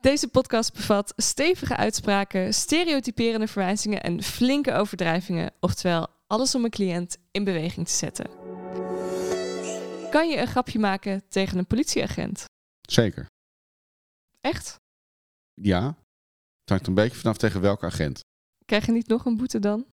Deze podcast bevat stevige uitspraken, stereotyperende verwijzingen en flinke overdrijvingen, oftewel alles om een cliënt in beweging te zetten. Kan je een grapje maken tegen een politieagent? Zeker. Echt? Ja. Het hangt een beetje vanaf tegen welke agent. Krijg je niet nog een boete dan?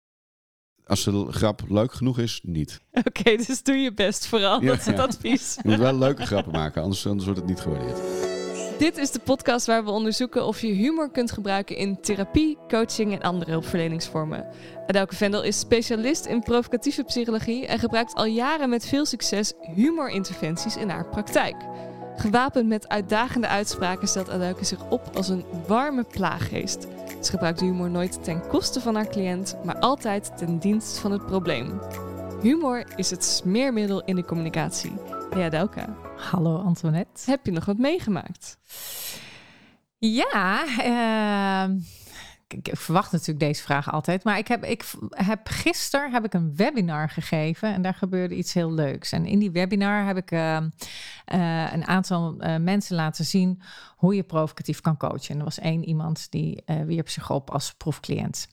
Als de grap leuk genoeg is, niet. Oké, dus doe je best vooral. Ja, dat is het ja. advies. Je moet wel leuke grappen maken, anders, anders wordt het niet gewaardeerd. Dit is de podcast waar we onderzoeken of je humor kunt gebruiken in therapie, coaching en andere hulpverleningsvormen. Adelke Vendel is specialist in provocatieve psychologie en gebruikt al jaren met veel succes humorinterventies in haar praktijk. Gewapend met uitdagende uitspraken stelt Adelke zich op als een warme plaaggeest. Ze gebruikt humor nooit ten koste van haar cliënt, maar altijd ten dienst van het probleem. Humor is het smeermiddel in de communicatie. Hey Adelke, Hallo Antoinette. heb je nog wat meegemaakt? Ja, ehm, ik, ik verwacht natuurlijk deze vraag altijd. Maar ik heb, ik heb gisteren heb ik een webinar gegeven en daar gebeurde iets heel leuks. En in die webinar heb ik ehm, eh, een aantal eh, mensen laten zien hoe je provocatief kan coachen. En er was één iemand die eh, wierp zich op als proefcliënt.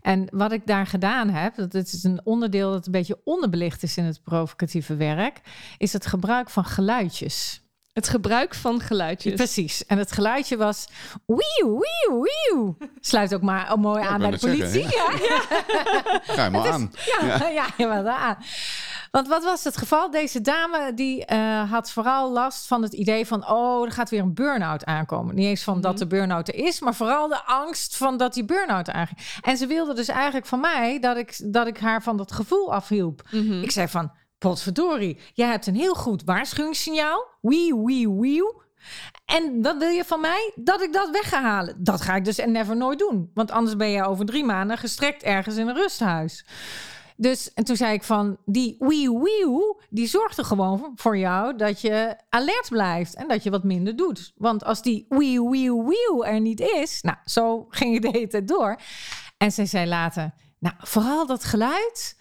En wat ik daar gedaan heb, dat is een onderdeel dat een beetje onderbelicht is in het provocatieve werk, is het gebruik van geluidjes. Het gebruik van geluidjes. Precies. En het geluidje was wieuw, wieuw, wieuw. Sluit ook maar mooi Ja, aan bij de politie. zeggen, ja, Ga je maar aan. ja, ja, ja, maar aan. Want wat was het geval? Deze dame die eh, had vooral last van het idee van... oh, er gaat weer een burn-out aankomen. Niet eens van dat de burn-out er is... maar vooral de angst van dat die burn-out aangaat. En ze wilde dus eigenlijk van mij... dat ik, dat ik haar van dat gevoel afhielp. Mhm. Ik zei van, potverdorie, jij hebt een heel goed waarschuwingssignaal. Wieuw, wieuw, wieuw. En dan wil je van mij dat ik dat weg ga halen. Dat ga ik dus en never nooit doen. Want anders ben je over drie maanden gestrekt ergens in een rusthuis. Dus en toen zei ik van, die wieuw, wieuw, die zorgt er gewoon voor jou dat je alert blijft en dat je wat minder doet. Want als die wieuw, wieuw, wieuw er niet is, nou, zo ging het de hele tijd door. En zij zei later, nou, vooral dat geluid,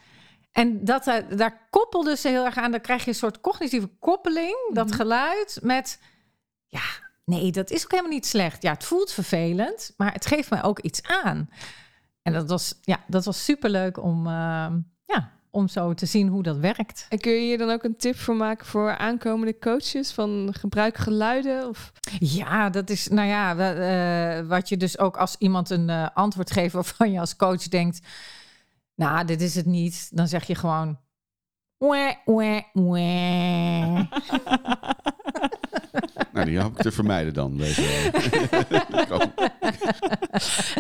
en dat, eh, daar koppelde ze heel erg aan. Dan krijg je een soort cognitieve koppeling, dat geluid, met... Ja, nee, dat is ook helemaal niet slecht. Ja, het voelt vervelend, maar het geeft mij ook iets aan. En dat was, ja, dat was superleuk om, eh, ja, om zo te zien hoe dat werkt. En kun je hier dan ook een tip voor maken voor aankomende coaches? Van gebruik geluiden? Of... Ja, dat is, nou ja, eh, wat je dus ook als iemand een eh, antwoord geeft waarvan je als coach denkt, nou, dit is het niet, dan zeg je gewoon. Wee, wee, wee. Nou, die hoop ik te vermijden dan. Deze.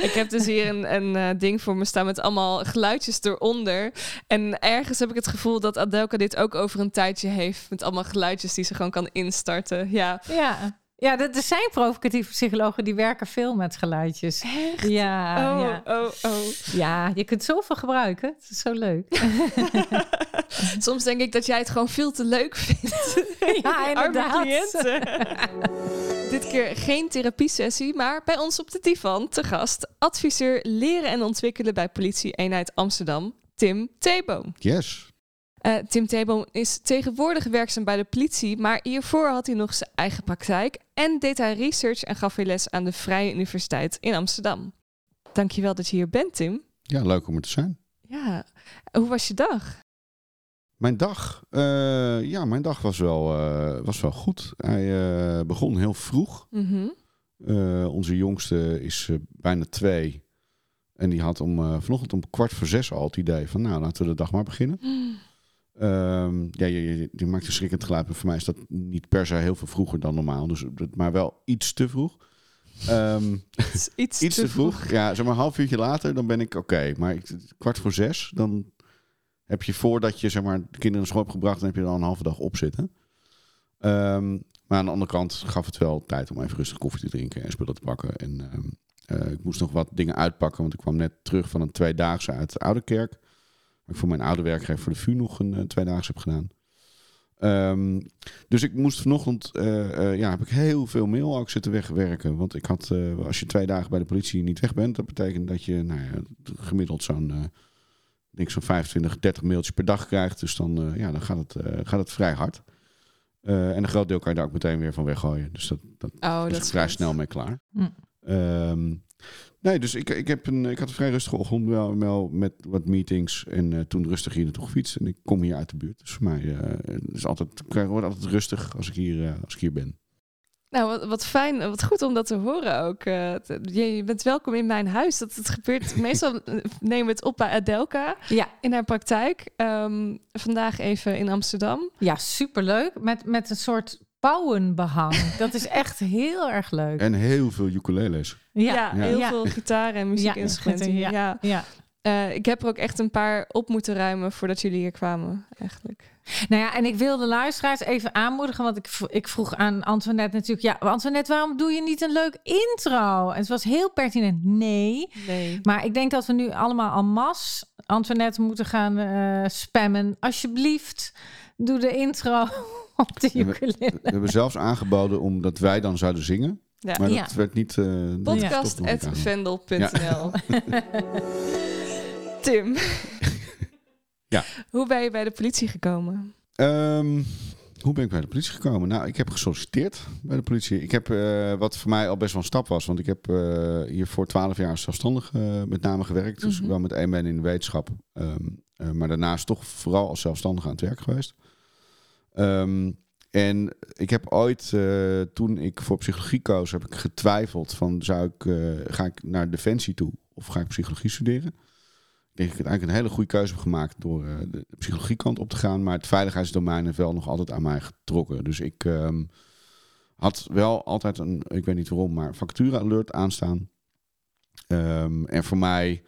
Ik heb dus hier een, een eh, ding voor me staan met allemaal geluidjes eronder. En ergens heb ik het gevoel dat Adelka dit ook over een tijdje heeft. Met allemaal geluidjes die ze gewoon kan instarten. Ja. Ja, ja dat, er zijn provocatieve psychologen die werken veel met geluidjes. Echt? Ja, Oh, ja. oh, oh. ja, je kunt zoveel gebruiken. Het is zo leuk. Soms denk ik dat jij het gewoon veel te leuk vindt. Ja, Arme inderdaad. cliënten. Dit keer geen therapiesessie, maar bij ons op de divan te gast adviseur leren en ontwikkelen bij politie-eenheid Amsterdam, Tim Theeboom. Yes. Eh, Tim Theeboom is tegenwoordig werkzaam bij de politie, maar hiervoor had hij nog zijn eigen praktijk en deed hij research en gaf hij les aan de Vrije Universiteit in Amsterdam. Dankjewel dat je hier bent, Tim. Ja, leuk om er te zijn. Ja, hoe was je dag? Mijn dag? Eh, ja, mijn dag was wel, eh, was wel goed. Hij begon heel vroeg. Mhm. Onze jongste is bijna twee. En die had om, vanochtend om kwart voor zes al het idee van... nou, laten we de dag maar beginnen. Ehm, ja, je, maakt een schrikkend geluid. Maar voor mij is dat niet per se heel veel vroeger dan normaal. Dus, maar wel iets te vroeg. Ehm, Iets, iets, iets te vroeg. Ja, zeg maar een half uurtje later, dan ben ik oké. Maar ik, kwart voor zes, dan heb je voordat je zeg maar, de kinderen naar school hebt gebracht... dan heb je dan een halve dag op zitten. Ehm, maar aan de andere kant gaf het wel tijd om even rustig koffie te drinken en spullen te pakken. En eh, ik moest nog wat dingen uitpakken, want ik kwam net terug van een tweedaagse uit de Oude Kerk. Waar ik voor mijn oude werkgever voor de VU nog een eh, tweedaagse heb gedaan. Ehm, dus ik moest vanochtend, eh, eh, ja, heb ik heel veel mail ook zitten wegwerken. Want ik had, als je twee dagen bij de politie niet weg bent, dat betekent dat je nou ja, gemiddeld zo'n, denk zo'n 25, 30 mailtjes per dag krijgt. Dus dan, ja, dan gaat, het, gaat het vrij hard. En een groot deel kan je daar ook meteen weer van weggooien. Dus dat, dat Oh, is dat vrij goed. snel mee klaar. Hm. Ehm, nee, dus ik, ik, heb een, ik had een vrij rustige ochtend wel, met wat meetings. En eh, toen rustig hier naartoe gefietst. En ik kom hier uit de buurt. Dus voor mij eh, het is altijd, ik word altijd rustig als ik hier, eh, als ik hier ben. Nou, wat, wat fijn, wat goed om dat te horen ook. Eh, je, je bent welkom in mijn huis. Dat het gebeurt. Meestal nemen we het op bij Adelka Ja, in haar praktijk. Ehm, vandaag even in Amsterdam. ja superleuk. Met, met een soort pauwenbehang. Dat is echt heel erg leuk. En heel veel ukuleles. Ja, Ja, heel Ja. veel gitaren en muziekinstrumenten. Ja, Ja, ja. Eh, ik heb er ook echt een paar op moeten ruimen voordat jullie hier kwamen, eigenlijk. Nou ja, en ik wil de luisteraars even aanmoedigen, want ik, ik vroeg aan Antoinette natuurlijk, ja, Antoinette, waarom doe je niet een leuk intro? En het was heel pertinent, nee. Nee. Maar ik denk dat we nu allemaal en masse Antoinette moeten gaan eh, spammen. Alsjeblieft, doe de intro op de we- ukulele. We hebben zelfs aangeboden omdat wij dan zouden zingen. Ja. Maar Ja. dat werd niet... eh, ik aangeven. Podcast.vendel.nl Tim. Ja. Hoe ben je bij de politie gekomen? Ehm, hoe ben ik bij de politie gekomen? Nou, ik heb gesolliciteerd bij de politie. Ik heb, eh, wat voor mij al best wel een stap was, want ik heb eh, hier voor twaalf jaar zelfstandig eh, met name gewerkt. Dus Mhm. wel met één been in de wetenschap. Ehm, eh, maar daarnaast toch vooral als zelfstandig aan het werk geweest. Ehm, en ik heb ooit, eh, toen ik voor psychologie koos, heb ik getwijfeld van zou ik, eh, ga ik naar Defensie toe of ga ik psychologie studeren? Ik denk dat ik eigenlijk een hele goede keuze heb gemaakt door eh, de, psychologiekant op te gaan. Maar het veiligheidsdomein heeft wel nog altijd aan mij getrokken. Dus ik ehm, had wel altijd een, ik weet niet waarom, maar vacature alert aanstaan. Ehm, en voor mij,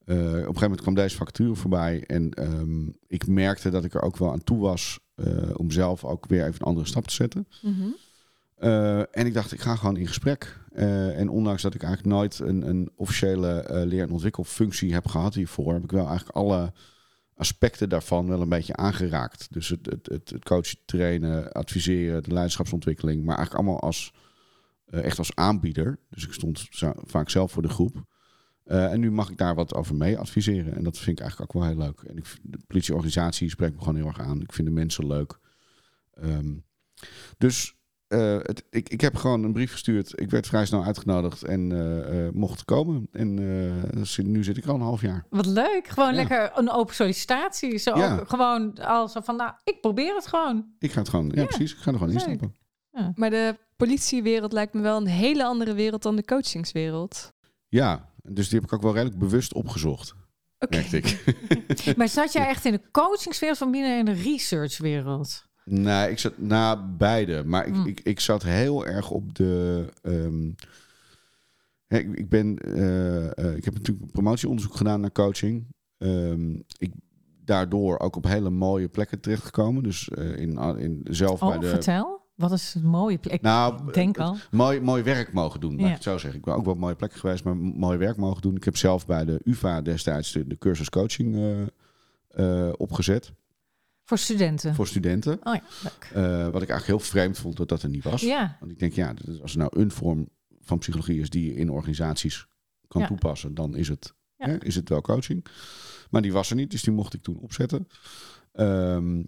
op een gegeven moment kwam deze vacature voorbij. En ehm, ik merkte dat ik er ook wel aan toe was om zelf ook weer even een andere stap te zetten. Mhm. Eh, en ik dacht, ik ga gewoon in gesprek. Eh, en ondanks dat ik eigenlijk nooit een, een officiële eh, leer- en ontwikkelfunctie heb gehad hiervoor, heb ik wel eigenlijk alle aspecten daarvan wel een beetje aangeraakt. Dus het, het, het, het coachen, trainen, adviseren, de leiderschapsontwikkeling, maar eigenlijk allemaal als, eh, echt als aanbieder. Dus ik stond vaak zelf voor de groep. Eh, en nu mag ik daar wat over mee adviseren. En dat vind ik eigenlijk ook wel heel leuk. En ik, de politieorganisatie spreekt me gewoon heel erg aan. Ik vind de mensen leuk. Ehm, dus eh, het, ik, ik heb gewoon een brief gestuurd. Ik werd vrij snel uitgenodigd en eh, eh, mocht komen. En nu zit ik er al een half jaar. Wat leuk, gewoon Ja. lekker een open sollicitatie. Zo Ja. ook gewoon als van, nou, ik probeer het gewoon. Ik ga het gewoon, ja, Ja, precies. Ik ga er gewoon leuk. instappen. Maar de politiewereld lijkt me wel een hele andere wereld dan de coachingswereld. Ja, dus die heb ik ook wel redelijk bewust opgezocht. Oké. Ik. Maar zat jij echt in de coachingswereld van binnen in de researchwereld? Nee, ik zat na beide. Maar ik, Mm. ik, ik zat heel erg op de. ehm, ik, ik ben. eh, eh, ik heb natuurlijk promotieonderzoek gedaan naar coaching. Ehm, ik daardoor ook op hele mooie plekken terechtgekomen. Dus eh, in, in zelf bij Oh, de. vertel. Wat is een mooie plek? Nou, Ik denk eh, al. Mooi, mooi werk mogen doen, laat ik het zo zeggen. Ik ben ook wel mooie plekken geweest, maar mooi werk mogen doen. Ik heb zelf bij de UvA destijds de, de cursus coaching eh, eh, opgezet Voor studenten. voor studenten. Oh ja, leuk. Eh, wat ik eigenlijk heel vreemd vond dat dat er niet was. Ja, Want ik denk, ja, als er nou een vorm van psychologie is die je in organisaties kan Ja. toepassen, dan is het, Ja. hè, is het wel coaching. Maar die was er niet, dus die mocht ik toen opzetten. Ehm,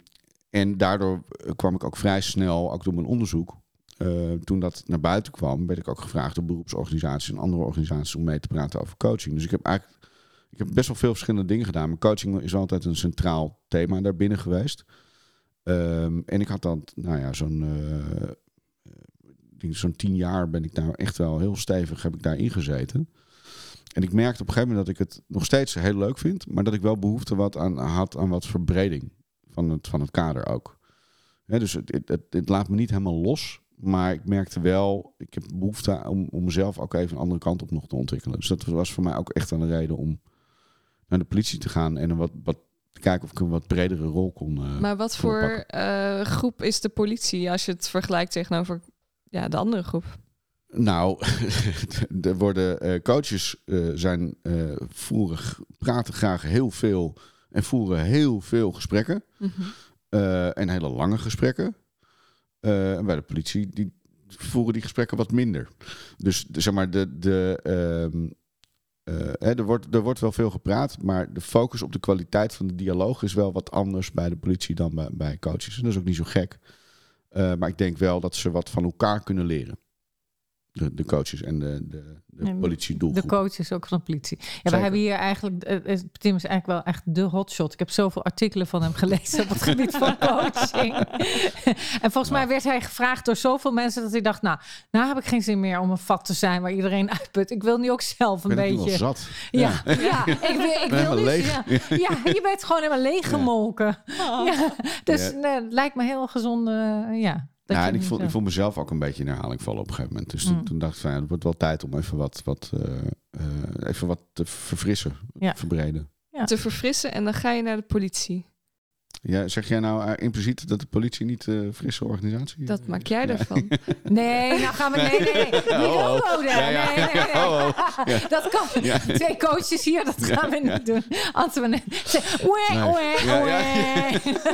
en daardoor eh, kwam ik ook vrij snel, ook door mijn onderzoek, eh, toen dat naar buiten kwam, werd ik ook gevraagd door beroepsorganisaties en andere organisaties om mee te praten over coaching. Dus ik heb eigenlijk ik heb best wel veel verschillende dingen gedaan. Maar coaching is altijd een centraal thema daarbinnen geweest. Ehm, en ik had dan, nou ja, zo'n eh, zo'n tien jaar ben ik daar echt wel heel stevig heb ik daar ingezeten. En ik merkte op een gegeven moment dat ik het nog steeds heel leuk vind, maar dat ik wel behoefte aan, had aan wat verbreding van het, van het kader ook. Dus het, het, het, laat me niet helemaal los, maar ik merkte wel, ik heb behoefte om, om mezelf ook even een andere kant op nog te ontwikkelen. Dus dat was voor mij ook echt een reden om naar de politie te gaan en een wat, wat te kijken of ik een wat bredere rol kon. eh, Maar wat voor eh, groep is de politie als je het vergelijkt tegenover ja, de andere groep? Nou, er worden eh, coaches zijn eh, voeren, g- praten graag heel veel en voeren heel veel gesprekken Mhm. eh, en hele lange gesprekken. Eh, en bij de politie die voeren die gesprekken wat minder. Dus de- zeg maar de, de ehm, eh, hè, er, wordt, er wordt wel veel gepraat, maar de focus op de kwaliteit van de dialoog is wel wat anders bij de politie dan bij, bij coaches. En dat is ook niet zo gek. Maar ik denk wel dat ze wat van elkaar kunnen leren. De, de coaches en de, de, de politiedoelgroep. De coach is ook van de politie. Ja, we hebben hier eigenlijk... eh, eh, Tim is eigenlijk wel echt de hotshot. Ik heb zoveel artikelen van hem gelezen op het gebied van coaching. en volgens mij werd hij gevraagd door zoveel mensen... dat hij dacht, nou, nou heb ik geen zin meer om een vat te zijn... waar iedereen uitput. Ik wil nu ook zelf een ik ben nu wel beetje... zat. Ja, ja. ik wil, ik ben wil leeg. Ja, ja, je bent gewoon helemaal leeggemolken. Ja. dus nee, het lijkt me heel gezond. eh, ja, Ja, je en ik vond, ik vond mezelf ook een beetje in herhaling vallen op een gegeven moment. Dus toen, Mm. toen dacht ik van ja, het wordt wel tijd om even wat, wat, eh, eh, even wat te verfrissen, Ja. verbreden. Ja. Te verfrissen en dan ga je naar de politie. Ja, zeg jij nou eh, impliciet dat de politie niet een frisse organisatie is? Dat maak jij Ja. ervan. Nee, nou gaan we. Nee, nee, nee. Niet Oh, oh. Ja, ja. Nee, nee, nee. Oh, Dat kan. Ja. Twee coaches hier, dat gaan we Ja. niet doen. Antoine, zeg, oeh, Nee. oeh, Ja, ja. oeh.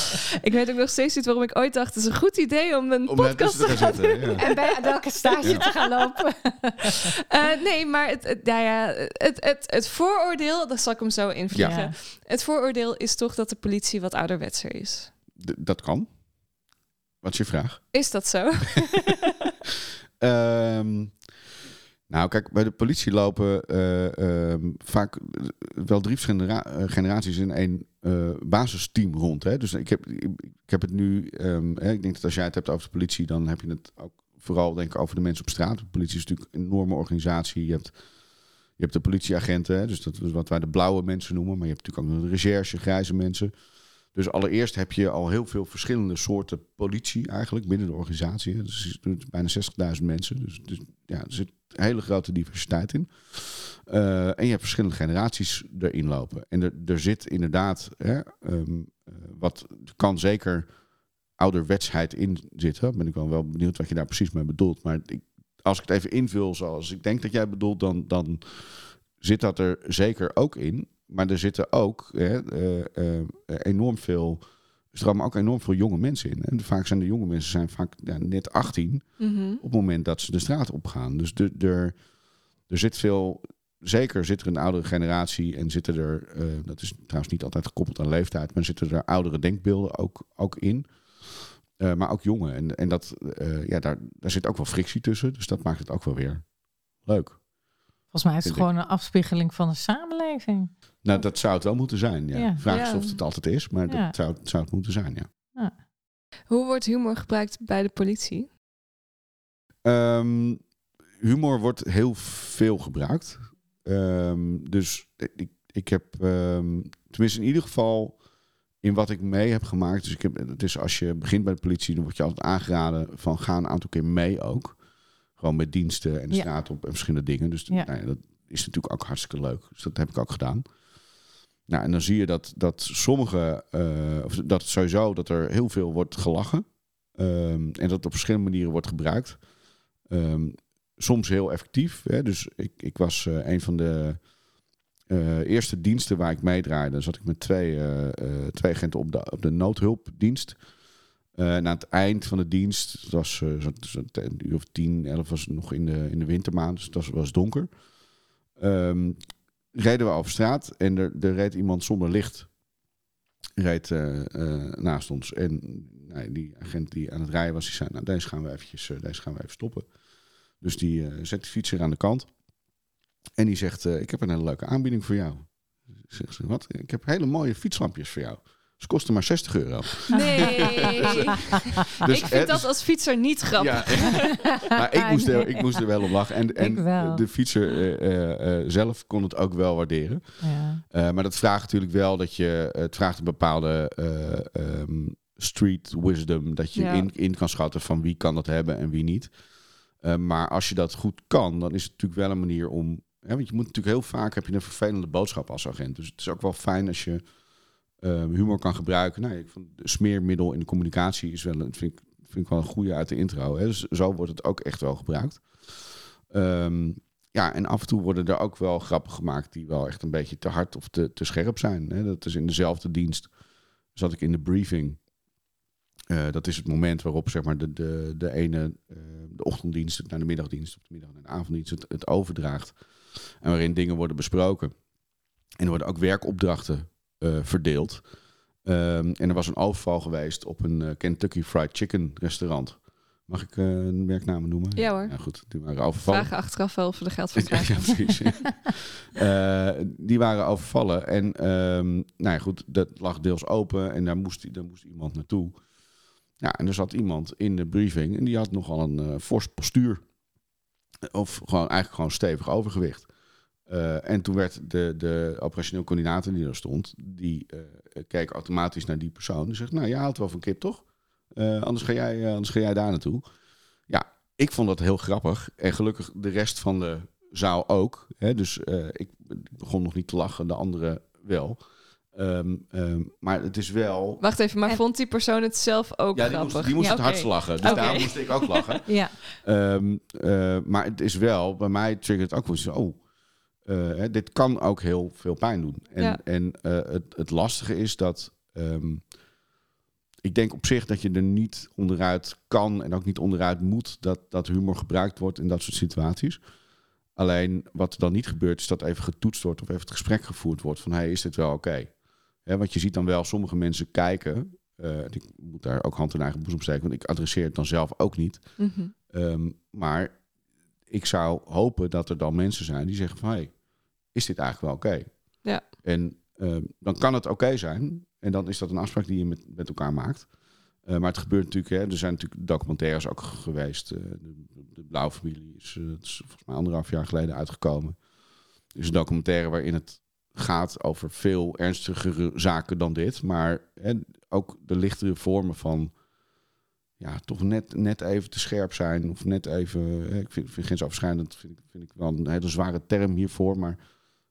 ik weet ook nog steeds niet waarom ik ooit dacht... het is een goed idee om een Om podcast te gaan doen. Ja. En bij welke stage te gaan lopen. Eh, nee, maar het, het, nou ja, het, het, het vooroordeel... daar zal ik hem zo invliegen. Ja. Het vooroordeel is toch dat de politie wat ouderwetser is. D- dat kan. Wat is je vraag? Is dat zo? Ehm, nou, kijk, bij de politie lopen eh, ehm, vaak wel drie verschillende eh, generaties in één eh, basisteam rond. Hè? Dus ik heb, ik, heb het nu, ehm, hè, ik denk dat als jij het hebt over de politie, dan heb je het ook vooral denk ik over de mensen op straat. De politie is natuurlijk een enorme organisatie. Je hebt, je hebt de politieagenten, hè, dus dat is wat wij de blauwe mensen noemen. Maar je hebt natuurlijk ook de recherche, grijze mensen. Dus allereerst heb je al heel veel verschillende soorten politie eigenlijk binnen de organisatie. hè. Dus bijna 60.000 mensen. Dus, dus ja, er zit hele grote diversiteit in. Eh, en je hebt verschillende generaties erin lopen. En er, er zit inderdaad, hè, ehm, eh, wat kan zeker ouderwetsheid in zitten. Ben ik wel, wel benieuwd wat je daar precies mee bedoelt. Maar ik, als ik het even invul zoals ik denk dat jij bedoelt, dan, dan zit dat er zeker ook in. Maar er zitten ook hè, eh, enorm veel. Er stromen ook enorm veel jonge mensen in. En vaak zijn de jonge mensen zijn vaak ja, net 18 Mhm. op het moment dat ze de straat opgaan. Dus de, er, er zit veel. Zeker zit er een oudere generatie en zitten er, eh, dat is trouwens niet altijd gekoppeld aan leeftijd, maar zitten er oudere denkbeelden ook, ook in. Eh, maar ook jonge. En, en dat, eh, ja, daar, daar zit ook wel frictie tussen. Dus dat maakt het ook wel weer leuk. Volgens mij is het gewoon een afspiegeling van de samenleving. Nou, dat zou het wel moeten zijn. Ja. Ja. Vraag is of het altijd is, maar Ja. dat zou, zou het moeten zijn, ja. Hoe wordt humor gebruikt bij de politie? Ehm, humor wordt heel veel gebruikt. Ehm, dus ik, ik heb, ehm, tenminste in ieder geval in wat ik mee heb gemaakt. Dus ik heb, het is als je begint bij de politie, dan word je altijd aangeraden van ga een aantal keer mee ook. Gewoon met diensten en de Ja. straat op en verschillende dingen. Dus Ja. nou ja, dat is natuurlijk ook hartstikke leuk. Dus dat heb ik ook gedaan. Nou, en dan zie je dat, dat sommige, eh, of dat sowieso dat er heel veel wordt gelachen. Ehm, en dat op verschillende manieren wordt gebruikt. Ehm, soms heel effectief. Hè? Dus ik, ik was eh, een van de eh, eerste diensten waar ik meedraaide. Dan zat ik met twee, twee agenten op de, op de noodhulpdienst. Eh na het eind van de dienst, het was zo, een uur of tien, elf was het nog in de, in de wintermaand, dus het was, donker. Ehm, reden we over straat en er, er reed iemand zonder licht reed, eh, eh, naast ons. En die agent die aan het rijden was, die zei, nou, deze gaan we, eventjes, eh, deze gaan we even stoppen. Dus die zet de fietser aan de kant. En die zegt, ik heb een hele leuke aanbieding voor jou. Zegt ze, wat? Ik heb hele mooie fietslampjes voor jou. Ze kosten maar 60 euro. Nee. Dus, ik hè, vind dat dus- als fietser niet grappig. Ja, maar ik moest, er, ik moest er wel om lachen. En, en wel. de fietser eh, eh, eh, zelf kon het ook wel waarderen. Ja. Eh, maar dat vraagt natuurlijk wel dat je... Het vraagt een bepaalde eh, ehm, street wisdom. Dat je Ja. in, in kan schatten van wie kan dat hebben en wie niet. Eh, maar als je dat goed kan, dan is het natuurlijk wel een manier om... Hè, want je moet natuurlijk heel vaak heb je een vervelende boodschap als agent. Dus het is ook wel fijn als je eh, humor kan gebruiken. Nou, ik vond de smeermiddel in de communicatie is wel, een- vind ik, vind wel een goede uit de intro. Hè. Dus zo wordt het ook echt wel gebruikt. Ehm, ja, en af en toe worden er ook wel grappen gemaakt die wel echt een beetje te hard of te, te scherp zijn. Hè. Dat is in dezelfde dienst. Zat ik in de briefing. Eh, dat is het moment waarop zeg maar, de, de, de ene eh, de ochtenddienst naar de middagdienst of de middag naar de avonddienst het, het overdraagt. En waarin dingen worden besproken. En er worden ook werkopdrachten verdeeld. Ehm, en er was een overval geweest op een eh, Kentucky Fried Chicken restaurant. Mag ik eh, een merknamen noemen? Ja hoor. Ja, goed. Die waren overvallen. Vragen achteraf wel we er geld voor Ja, precies. Eh, die waren overvallen. En ehm, nou ja, goed, dat lag deels open en daar moest, daar moest iemand naartoe. Ja, en er zat iemand in de briefing en die had nogal een eh fors postuur. Of gewoon eigenlijk gewoon stevig overgewicht. Eh, en toen werd de, de operationeel coördinator die er stond, die eh, keek automatisch naar die persoon. Die zegt, nou, jij houdt wel van kip, toch? Eh, anders, ga jij, anders ga jij daar naartoe. Ja, ik vond dat heel grappig. En gelukkig de rest van de zaal ook. Hè? Dus eh, ik begon nog niet te lachen, de anderen wel. Ehm, ehm, maar het is wel... Wacht even, maar En- vond die persoon het zelf ook Ja, die grappig? moest, die moest Ja, het oké. hardst lachen. Dus daarom moest ik ook lachen. Ja. Ehm, eh, maar het is wel, bij mij triggert het ook wel zo. Oh, hè, dit kan ook heel veel pijn doen. En, Ja. en eh, het, het lastige is dat. ehm, ik denk op zich dat je er niet onderuit kan en ook niet onderuit moet dat, dat humor gebruikt wordt in dat soort situaties. Alleen wat er dan niet gebeurt, is dat even getoetst wordt of even het gesprek gevoerd wordt van hey, is dit wel oké? Want je ziet dan wel sommige mensen kijken. eh, ik moet daar ook hand in eigen boezem steken, want ik adresseer het dan zelf ook niet. Mhm. Ehm, maar ik zou hopen dat er dan mensen zijn die zeggen van... Hey, is dit eigenlijk wel oké? Ja. En ehm, dan kan het oké zijn. En dan is dat een afspraak die je met, met elkaar maakt. Eh, maar het gebeurt natuurlijk... Hè, er zijn natuurlijk documentaires ook geweest. eh, de, de Blauwe Familie is, eh, is volgens mij anderhalf jaar geleden uitgekomen. Er is een documentaire waarin het gaat over veel ernstigere zaken dan dit. Maar hè, ook de lichtere vormen van ja, toch net, net even te scherp zijn. Of net even. hè, Ik vind, vind grensoverschrijdend vind ik, vind ik wel een hele zware term hiervoor. Maar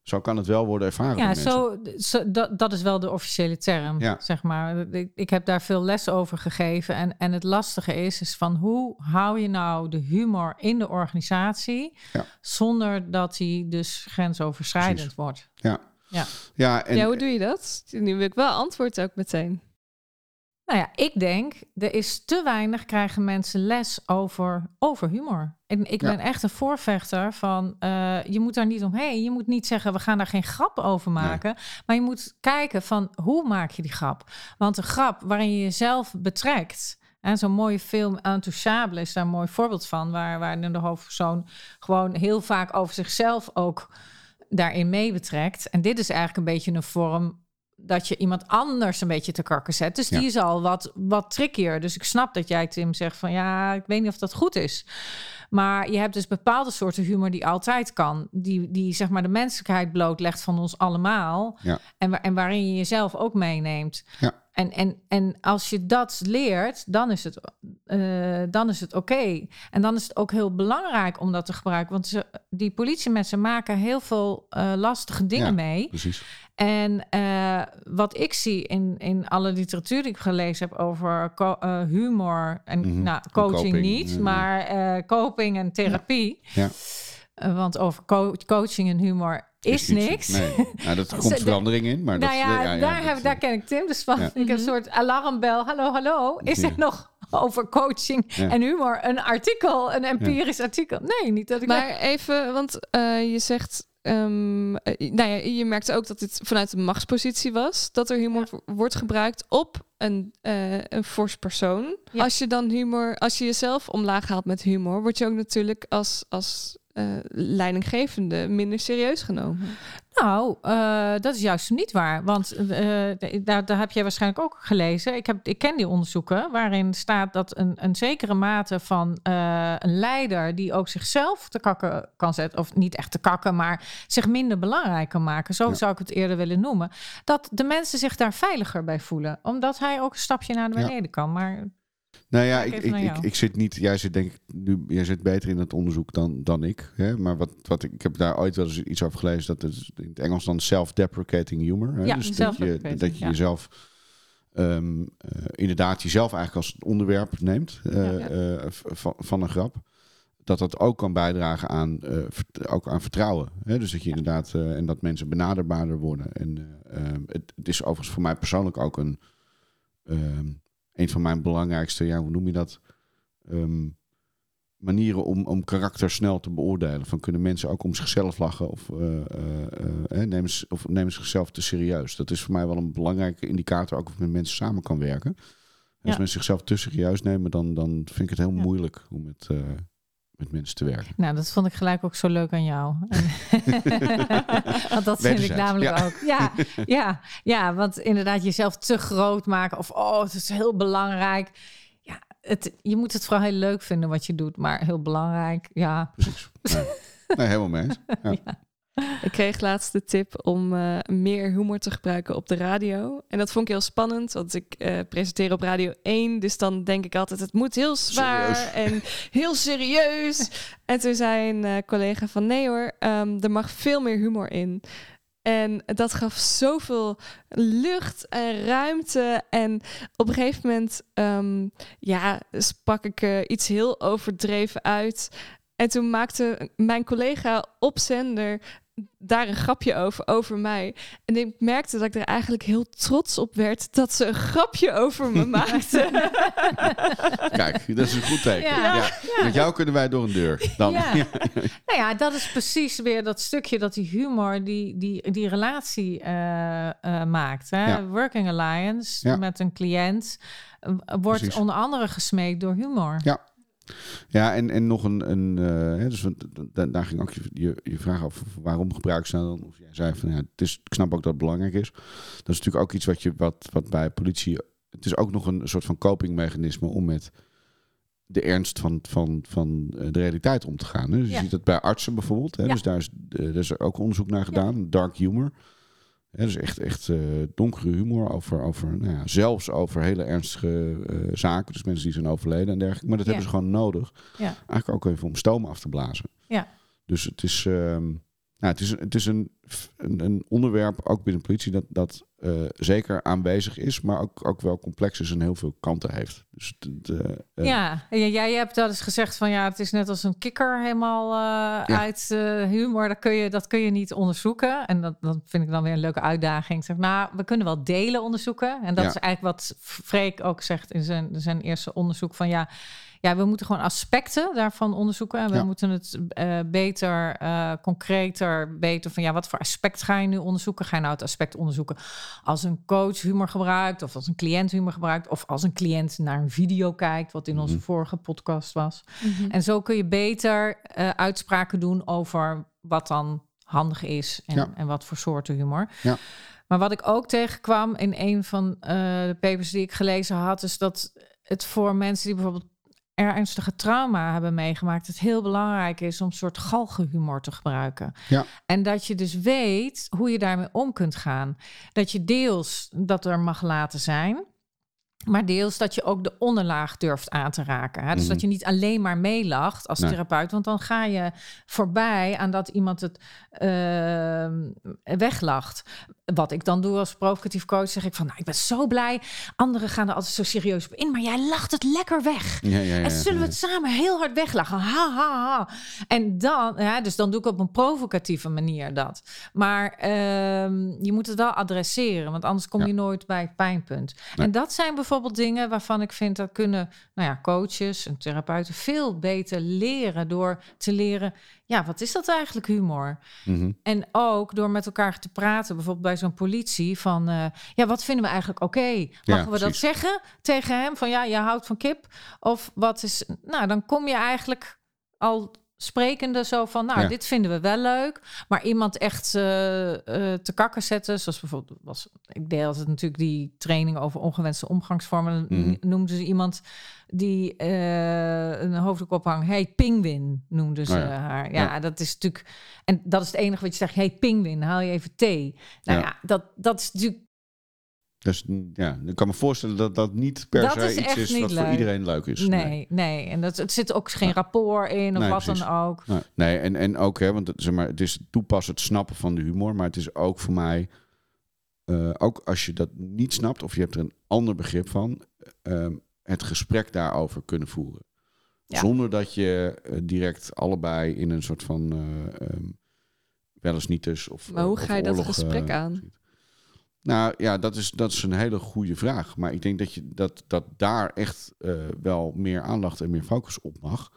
zo kan het wel worden ervaren. Ja, zo, zo, dat, dat is wel de officiële term, Ja. zeg maar. Ik, ik heb daar veel les over gegeven. En, en het lastige is, is van hoe hou je nou de humor in de organisatie... Ja. zonder dat die dus grensoverschrijdend Precies. wordt. Ja, en, ja, hoe doe je dat? Nu wil ik wel antwoord ook meteen. Nou ja, ik denk, er is te weinig krijgen mensen les over, over humor. En ik Ja. ben echt een voorvechter van, eh, je moet daar niet omheen. Je moet niet zeggen, we gaan daar geen grap over maken. Maar je moet kijken van, hoe maak je die grap? Want een grap waarin je jezelf betrekt... En zo'n mooie film, Intouchable, is daar een mooi voorbeeld van... waar, waar de hoofdpersoon gewoon heel vaak over zichzelf ook daarin mee betrekt. En dit is eigenlijk een beetje een vorm dat je iemand anders een beetje te kakken zet. Dus die is al wat, wat trickier. Dus ik snap dat jij, Tim, zegt van ja, ik weet niet of dat goed is. Maar je hebt dus bepaalde soorten humor die altijd kan. Die, die zeg maar de menselijkheid blootlegt van ons allemaal. Ja. En, wa- en waarin je jezelf ook meeneemt. Ja. En, en, en als je dat leert, dan is het, eh, dan is het oké. En dan is het ook heel belangrijk om dat te gebruiken. Want ze, die politiemensen maken heel veel eh, lastige dingen Ja. mee. precies. En eh, wat ik zie in, in alle literatuur die ik gelezen heb over humor en Mhm. nou, coaching Coping, niet, maar coping en therapie. Ja. Want over co- coaching en humor is, niks. Nee. Nou, dat komt verandering in. Maar nou dat, ja, ja, ja, daar, dat- heb, daar ken ik Tim dus van. Ja. Ik heb een soort alarmbel. Hallo, hallo. Is Ja. er nog over coaching Ja. en humor een artikel, een empirisch artikel? Nee, niet dat ik... Maar even, want eh, je zegt... ehm, eh, nou ja, je merkte ook dat dit vanuit een machtspositie was. Dat er humor wordt gebruikt op een, eh, een fors persoon. Ja. Als je dan humor, als je jezelf omlaag haalt met humor, word je ook natuurlijk als, als eh, leidinggevende minder serieus genomen. Nou, eh, dat is juist niet waar. Want eh, daar, daar heb jij waarschijnlijk ook gelezen. Ik, heb, ik ken die onderzoeken waarin staat dat een, een zekere mate van eh, een leider die ook zichzelf te kakken kan zetten, of niet echt te kakken, maar zich minder belangrijk kan maken. Zo Ja. zou ik het eerder willen noemen. Dat de mensen zich daar veiliger bij voelen, omdat hij ook een stapje naar Ja. beneden kan. Maar Nou ja, ik, ik, ik, zit niet. Jij zit denk ik nu. Jij zit beter in het onderzoek dan, dan ik. Hè? Maar wat, wat ik, ik heb daar ooit wel eens iets over gelezen. Dat het in het Engels dan self-deprecating humor. Hè? Ja, dus dat je, dat je ja. jezelf. ehm, eh, inderdaad, jezelf eigenlijk als onderwerp neemt eh, Ja. eh, van, van een grap. Dat dat ook kan bijdragen aan, ook aan vertrouwen. Hè? Dus dat je inderdaad. en dat mensen benaderbaarder worden. En eh, ehm, het, het is overigens voor mij persoonlijk ook een. ehm, een van mijn belangrijkste, ja, hoe noem je dat? Ehm, manieren om, om karakter snel te beoordelen. Van kunnen mensen ook om zichzelf lachen of, eh, eh, eh, nemen, ze, of nemen ze zichzelf te serieus? Dat is voor mij wel een belangrijke indicator, ook of met mensen samen kan werken. Als Ja. mensen zichzelf te serieus nemen, dan, dan vind ik het heel Ja. moeilijk om met, eh, met mensen te werken. Nou, dat vond ik gelijk ook zo leuk aan jou. want dat vind ik namelijk ja. ook. Ja, ja, ja, want inderdaad jezelf te groot maken of oh, het is heel belangrijk. Ja, het, je moet het vooral heel leuk vinden wat je doet, maar heel belangrijk. Ja, Precies. Nee, nee helemaal mee eens. Ja. Ik kreeg laatst de tip om eh, meer humor te gebruiken op de radio. En dat vond ik heel spannend, want ik eh, presenteer op Radio 1. Dus dan denk ik altijd, het moet heel zwaar Serieus. en heel serieus. En toen zei een eh, collega van, nee hoor, ehm, er mag veel meer humor in. En dat gaf zoveel lucht en ruimte. En op een gegeven moment, ehm, ja, sprak ik iets heel overdreven uit. En toen maakte mijn collega op zender daar een grapje over, over mij. En ik merkte dat ik er eigenlijk heel trots op werd dat ze een grapje over me maakte. Kijk, dat is een goed teken. Ja. Ja. Met jou kunnen wij door een deur. Dan. Ja. Ja. Nou ja, dat is precies weer dat stukje dat die humor die, die, die relatie eh, eh, maakt. Hè? Ja. Working Alliance Ja. met een cliënt eh, wordt Precies. onder andere gesmeed door humor. Ja. Ja, en, en nog een. een eh, dus daar ging ook je, je, je vraag over waarom gebruiken ze dan? Of jij zei van ja, het is, ik snap ook dat het belangrijk is. Dat is natuurlijk ook iets wat, je, wat, wat bij politie. Het is ook nog een soort van copingmechanisme om met de ernst van, van, van eh, de realiteit om te gaan. Hè. Dus je ziet dat bij artsen bijvoorbeeld. Hè. Ja. Dus daar is, eh, daar is ook onderzoek naar gedaan. Dark humor. Hè, dus echt, echt eh, donkere humor over, over nou ja, zelfs over hele ernstige eh, zaken. Dus mensen die zijn overleden en dergelijke. Maar dat Ja. hebben ze gewoon nodig. Ja. Eigenlijk ook even om stoom af te blazen. Ja. Dus het is, ehm, nou, het is, het is een, een, een onderwerp, ook binnen politie, dat, dat eh, zeker aanwezig is, maar ook, ook wel complex is en heel veel kanten heeft. Dus het, eh, Ja, en jij- hebt dat eens gezegd van ja, het is net als een kikker helemaal eh, uit humor. Dat kun, je, dat kun je niet onderzoeken. En dat, dat vind ik dan weer een leuke uitdaging. Ik zeg, nou, we kunnen wel delen onderzoeken. En dat Ja. is eigenlijk wat Freek ook zegt in zijn, zijn eerste onderzoek van ja. Ja, we moeten gewoon aspecten daarvan onderzoeken. En we Ja. moeten het eh, beter, eh, concreter weten van ja, wat voor aspect ga je nu onderzoeken? Ga je nou het aspect onderzoeken als een coach humor gebruikt, of als een cliënt humor gebruikt, of als een cliënt naar een video kijkt, wat in onze Mhm. vorige podcast was. En zo kun je beter eh, uitspraken doen over wat dan handig is en, Ja. en wat voor soorten humor. Ja. Maar wat ik ook tegenkwam in een van eh, de papers die ik gelezen had, is dat het voor mensen die bijvoorbeeld ernstige trauma hebben meegemaakt, het heel belangrijk is om een soort galgenhumor te gebruiken. Ja. En dat je dus weet hoe je daarmee om kunt gaan. Dat je deels dat er mag laten zijn. Maar deels dat je ook de onderlaag durft aan te raken. Hè? Dus Mhm. dat je niet alleen maar meelacht als Nee. therapeut. Want dan ga je voorbij aan dat iemand het ehm, weglacht. Wat ik dan doe als provocatief coach, zeg ik van... nou, ik ben zo blij. Anderen gaan er altijd zo serieus op in. Maar jij lacht het lekker weg. Ja, ja, ja, En zullen we het samen heel hard weglachen? Ha, ha, ha. En dan, ja, dus dan doe ik op een provocatieve manier dat. Maar ehm, je moet het wel adresseren, want anders kom je nooit bij het pijnpunt. Nee. En dat zijn bijvoorbeeld dingen waarvan ik vind dat kunnen nou ja, coaches en therapeuten veel beter leren door te leren, ja, wat is dat eigenlijk humor? Mhm. En ook door met elkaar te praten, bijvoorbeeld bij zo'n politie, van eh, ja, wat vinden we eigenlijk oké? Mogen we dat zeggen tegen hem? Van ja, je houdt van kip? Of wat is, nou, dan kom je eigenlijk al sprekende zo van, nou, Ja. dit vinden we wel leuk. Maar iemand echt eh, eh, te kakken zetten, zoals bijvoorbeeld, was, ik deed altijd natuurlijk die training over ongewenste omgangsvormen. Dan Mhm. noemden ze iemand die eh, een hoofddoek ophangt. Hey, pingwin noemden ze Oh ja. haar. Ja, Ja. dat is natuurlijk... En dat is het enige wat je zegt. Hey, pingwin, haal je even thee. Nou ja, Ja. dat, dat is natuurlijk... Dus ja, ik kan me voorstellen dat dat niet per Dat se is iets is wat voor iedereen leuk is. Nee, nee. En dat, het zit ook geen rapport in of Nee, wat precies. dan ook. Nee, nee en, en ook, hè, want het, zeg maar, het is toepassen, het snappen van de humor. Maar het is ook voor mij, eh, ook als je dat niet snapt of je hebt er een ander begrip van, ehm, het gesprek daarover kunnen voeren. Ja. Zonder dat je eh, direct allebei in een soort van eh ehm wel eens niet dus. Of, Maar hoe of ga je dat gesprek eh, aan? Nou ja, dat is, dat is een hele goede vraag. Maar ik denk dat, je, dat, dat daar echt eh, wel meer aandacht en meer focus op mag.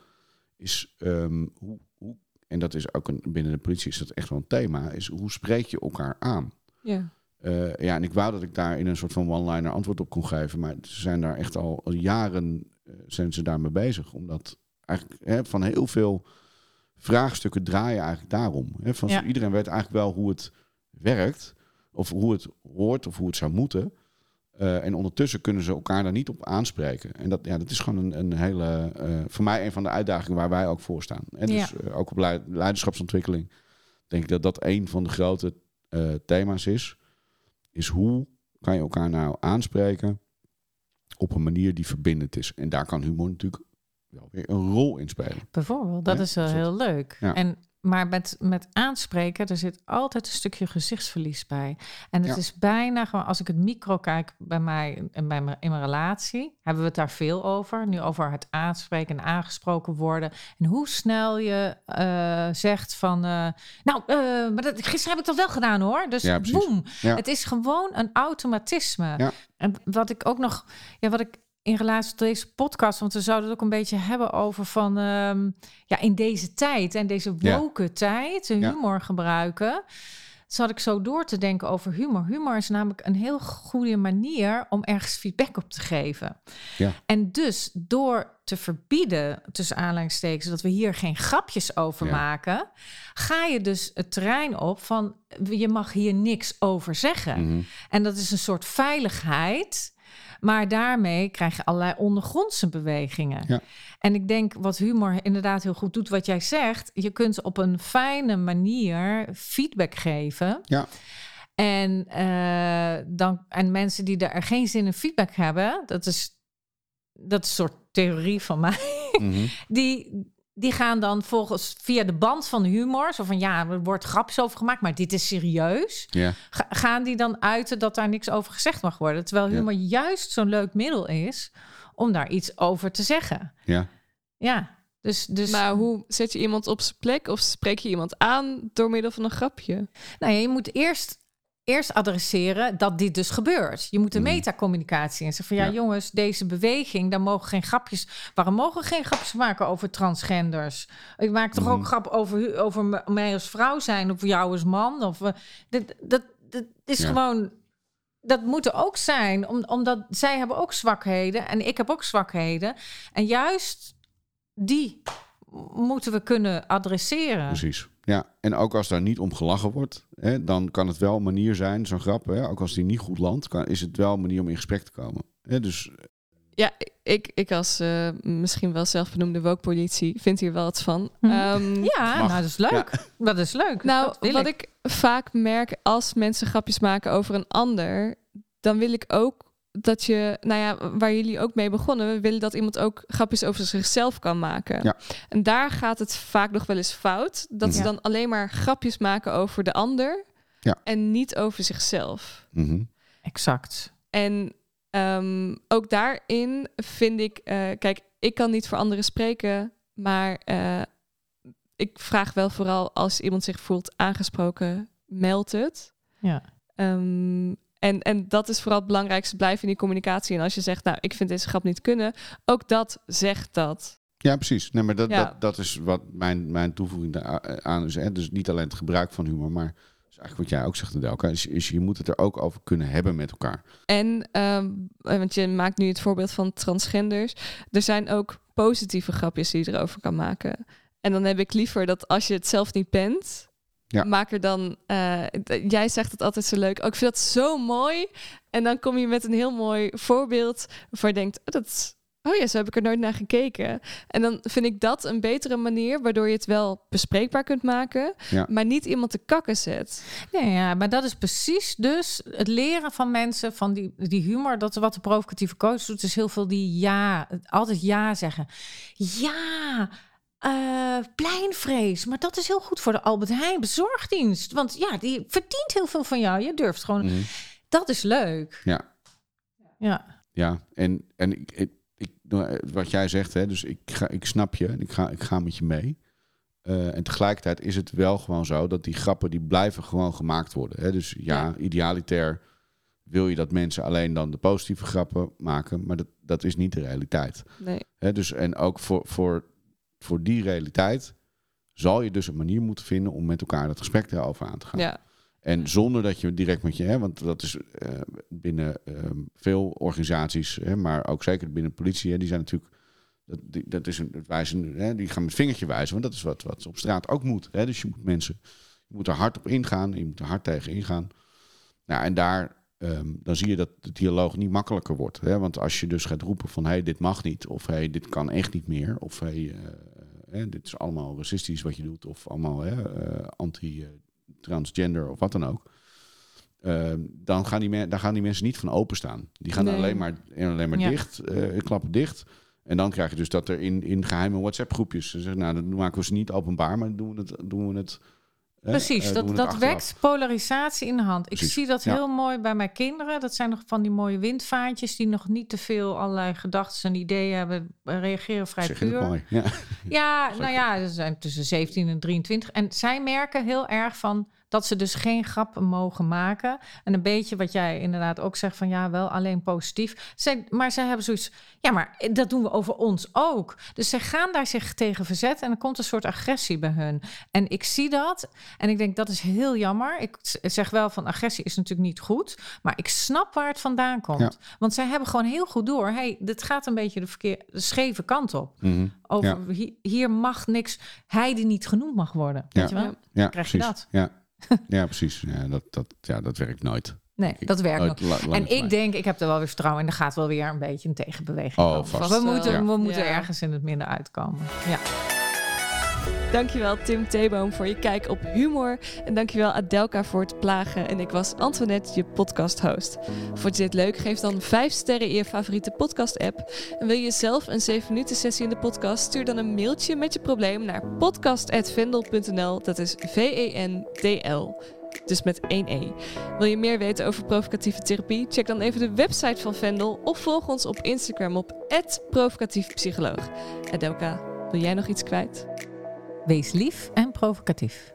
is ehm, hoe, hoe, en dat is ook een, binnen de politie is dat echt wel een thema, is hoe spreek je elkaar aan? Ja. Eh, ja, en ik wou dat ik daar in een soort van one-liner antwoord op kon geven. Maar ze zijn daar echt al, al jaren uh, zijn ze daarmee bezig. Omdat eigenlijk hè, van heel veel vraagstukken draaien eigenlijk daarom. Hè, van, Ja. Iedereen weet eigenlijk wel hoe het werkt. Of hoe het hoort of hoe het zou moeten. Eh, en ondertussen kunnen ze elkaar daar niet op aanspreken. En dat, ja, dat is gewoon een, een hele, eh, voor mij een van de uitdagingen waar wij ook voor staan. En dus eh, ook op leid- leiderschapsontwikkeling denk ik dat dat een van de grote thema's is. Is hoe kan je elkaar nou aanspreken op een manier die verbindend is. En daar kan humor natuurlijk wel weer een rol in spelen. Bijvoorbeeld, dat is wel heel leuk. Ja. En, maar met, met aanspreken, er zit altijd een stukje gezichtsverlies bij. En het Ja. is bijna gewoon, als ik het micro kijk bij mij en bij mijn, in mijn relatie, hebben we het daar veel over. Nu over het aanspreken en aangesproken worden. En hoe snel je eh, zegt van, eh, nou, eh, maar dat, gisteren heb ik dat wel gedaan hoor. Dus Ja, boem. Ja. Het is gewoon een automatisme. En wat ik ook nog, ja, wat ik in relatie tot deze podcast, want we zouden het ook een beetje hebben over van, ehm, ja, in deze tijd en deze Ja. woke tijd, Ja. humor gebruiken. Zat ik zo door te denken over humor. Humor is namelijk een heel goede manier om ergens feedback op te geven. Ja. En dus door te verbieden, tussen aanleidingstekens, dat we hier geen grapjes over maken, ga je dus het terrein op van je mag hier niks over zeggen. Mhm. En dat is een soort veiligheid. Maar daarmee krijg je allerlei ondergrondse bewegingen. Ja. En ik denk wat humor inderdaad heel goed doet, wat jij zegt. Je kunt op een fijne manier feedback geven. Ja. En, eh, dan, en mensen die er geen zin in feedback hebben, dat is, dat is een soort theorie van mij. Mhm. Die, die gaan dan volgens via de band van humor, zo van ja, er wordt grapjes over gemaakt, maar dit is serieus Ja, ga- gaan die dan uiten dat daar niks over gezegd mag worden. Terwijl Ja. humor juist zo'n leuk middel is om daar iets over te zeggen. ja. Ja, dus, dus Maar hoe zet je iemand op zijn plek of spreek je iemand aan door middel van een grapje? nou ja, je moet eerst, eerst adresseren dat dit dus gebeurt. Je moet de Mhm. metacommunicatie in. Zeggen van ja, Ja. jongens, deze beweging, daar mogen geen grapjes. Waarom mogen we geen grapjes maken over transgenders? Ik maak toch ook grap over, over mij als vrouw zijn of jou als man? Of eh, dit, dat, dat is Ja. gewoon. Dat moet er ook zijn, om, omdat zij hebben ook zwakheden en ik heb ook zwakheden. En juist die moeten we kunnen adresseren. Precies. Ja, en ook als daar niet om gelachen wordt, hè, dan kan het wel een manier zijn, zo'n grap, hè, ook als die niet goed landt, kan, is het wel een manier om in gesprek te komen. Hè, dus Ja, ik, ik als eh, misschien wel zelfbenoemde woke-politie vind hier wel wat van. Mhm. Ehm, Ja, Mag. nou, dat is leuk. Dat is leuk. Nou, dat wil wat ik. vaak merk als mensen grapjes maken over een ander, dan wil ik ook dat je, nou ja, waar jullie ook mee begonnen, we willen dat iemand ook grapjes over zichzelf kan maken. Ja. En daar gaat het vaak nog wel eens fout, dat ze dan alleen maar grapjes maken over de ander Ja. en niet over zichzelf. mhm. Exact. En ehm, ook daarin vind ik, eh, kijk, ik kan niet voor anderen spreken, maar eh, ik vraag wel vooral als iemand zich voelt aangesproken, meld het. Ja. Ehm, en, en dat is vooral het belangrijkste, blijf in die communicatie. En als je zegt, nou, ik vind deze grap niet kunnen, ook dat zegt dat. Ja, precies. Nee, maar dat, Ja. dat, dat is wat mijn, mijn toevoeging daar aan is. Hè. Dus niet alleen het gebruik van humor, maar is eigenlijk wat jij ook zegt, Delka, is, is je moet het er ook over kunnen hebben met elkaar. En, ehm, want je maakt nu het voorbeeld van transgenders. Er zijn ook positieve grapjes die je erover kan maken. En dan heb ik liever dat als je het zelf niet bent, Ja. maak er dan. eh, jij zegt het altijd zo leuk. Oh, ik vind dat zo mooi. En dan kom je met een heel mooi voorbeeld waarvan je denkt: oh, dat is- Oh ja, zo heb ik er nooit naar gekeken. En dan vind ik dat een betere manier, waardoor je het wel bespreekbaar kunt maken, Ja. maar niet iemand te kakken zet. Nee, ja, maar dat is precies dus het leren van mensen van die, die humor. Dat wat de provocatieve coach doet, is heel veel die ja, altijd ja zeggen. Ja, eh pleinvrees, maar dat is heel goed voor de Albert Heijn bezorgdienst. Want ja, die verdient heel veel van jou. Je durft gewoon. Mhm. Dat is leuk. Ja. Ja, Ja, en, en ik, ik, ik, wat jij zegt, hè, dus ik, ga, ik snap je en ik ga, ik ga met je mee. Eh, en tegelijkertijd is het wel gewoon zo dat die grappen die blijven gewoon gemaakt worden. Hè? Dus ja, idealiter wil je dat mensen alleen dan de positieve grappen maken, maar dat, dat is niet de realiteit. Nee. Hè? Dus, en ook voor, voor, voor die realiteit zal je dus een manier moeten vinden om met elkaar dat gesprek daarover aan te gaan. Ja, En zonder dat je direct met je, hè, want dat is eh, binnen ehm, veel organisaties, hè, maar ook zeker binnen politie, hè, die zijn natuurlijk, dat, die, dat is een, het wijzen, hè, die gaan met vingertje wijzen, want dat is wat, wat op straat ook moet. Hè, dus je moet mensen, je moet er hard op ingaan, je moet er hard tegen ingaan. Nou, en daar, ehm, dan zie je dat de dialoog niet makkelijker wordt. Hè, want als je dus gaat roepen van, hey, dit mag niet, of hey, dit kan echt niet meer, of hey, eh, dit is allemaal racistisch wat je doet, of allemaal eh, anti-transgender of wat dan ook. Ehm, dan gaan die daar gaan die mensen niet van openstaan. Die gaan Nee. alleen maar, alleen maar Ja. dicht, eh, klappen dicht. En dan krijg je dus dat er in, in geheime WhatsApp-groepjes... ze zeggen, nou, dan maken we ze niet openbaar, maar doen we het... Doen we het Precies, eh, dat, dat wekt polarisatie in de hand. Ik zie dat ja. heel mooi bij mijn kinderen. Dat zijn nog van die mooie windvaartjes die nog niet te veel allerlei gedachten en ideeën hebben. Reageren vrij Zeg puur. mooi? Ja. Ja, nou ja, ze zijn tussen 17 en 23. En zij merken heel erg van dat ze dus geen grappen mogen maken. En een beetje wat jij inderdaad ook zegt van ja, wel alleen positief. Zij, maar zij hebben zoiets, ja, maar dat doen we over ons ook. Dus zij gaan daar zich tegen verzetten en er komt een soort agressie bij hun. En ik zie dat en ik denk dat is heel jammer. Ik zeg wel van agressie is natuurlijk niet goed, maar ik snap waar het vandaan komt. Ja. Want zij hebben gewoon heel goed door. hey, dit gaat een beetje de, verkeer, de scheve kant op. Mhm. Over hi- hier mag niks, hij die niet genoemd mag worden. Ja. Weet je wel? Ja. ja, Krijg je precies. dat? Ja. ja, precies. Ja, dat, dat, ja, dat werkt nooit. Nee, dat werkt Nooit nog. la- lange En ik denk, ik heb er wel weer vertrouwen in. Er gaat wel weer een beetje een tegenbeweging Oh, komen. vast We wel. moeten, we moeten Ja. ergens in het midden uitkomen. Ja. Dankjewel Tim Theeboom voor je kijk op humor. En dankjewel Adelka voor het plagen. En ik was Antoinette, je podcast host. Vond je dit leuk? Geef dan 5 sterren in je favoriete podcast app. En wil je zelf een 7 minuten sessie in de podcast? Stuur dan een mailtje met je probleem naar podcast.vendel.nl. Dat is V-E-N-D-L. Dus met één E. Wil je meer weten over provocatieve therapie? Check dan even de website van Vendel of volg ons op Instagram op provocatiefpsycholoog. Adelka, wil jij nog iets kwijt? Wees lief en provocatief.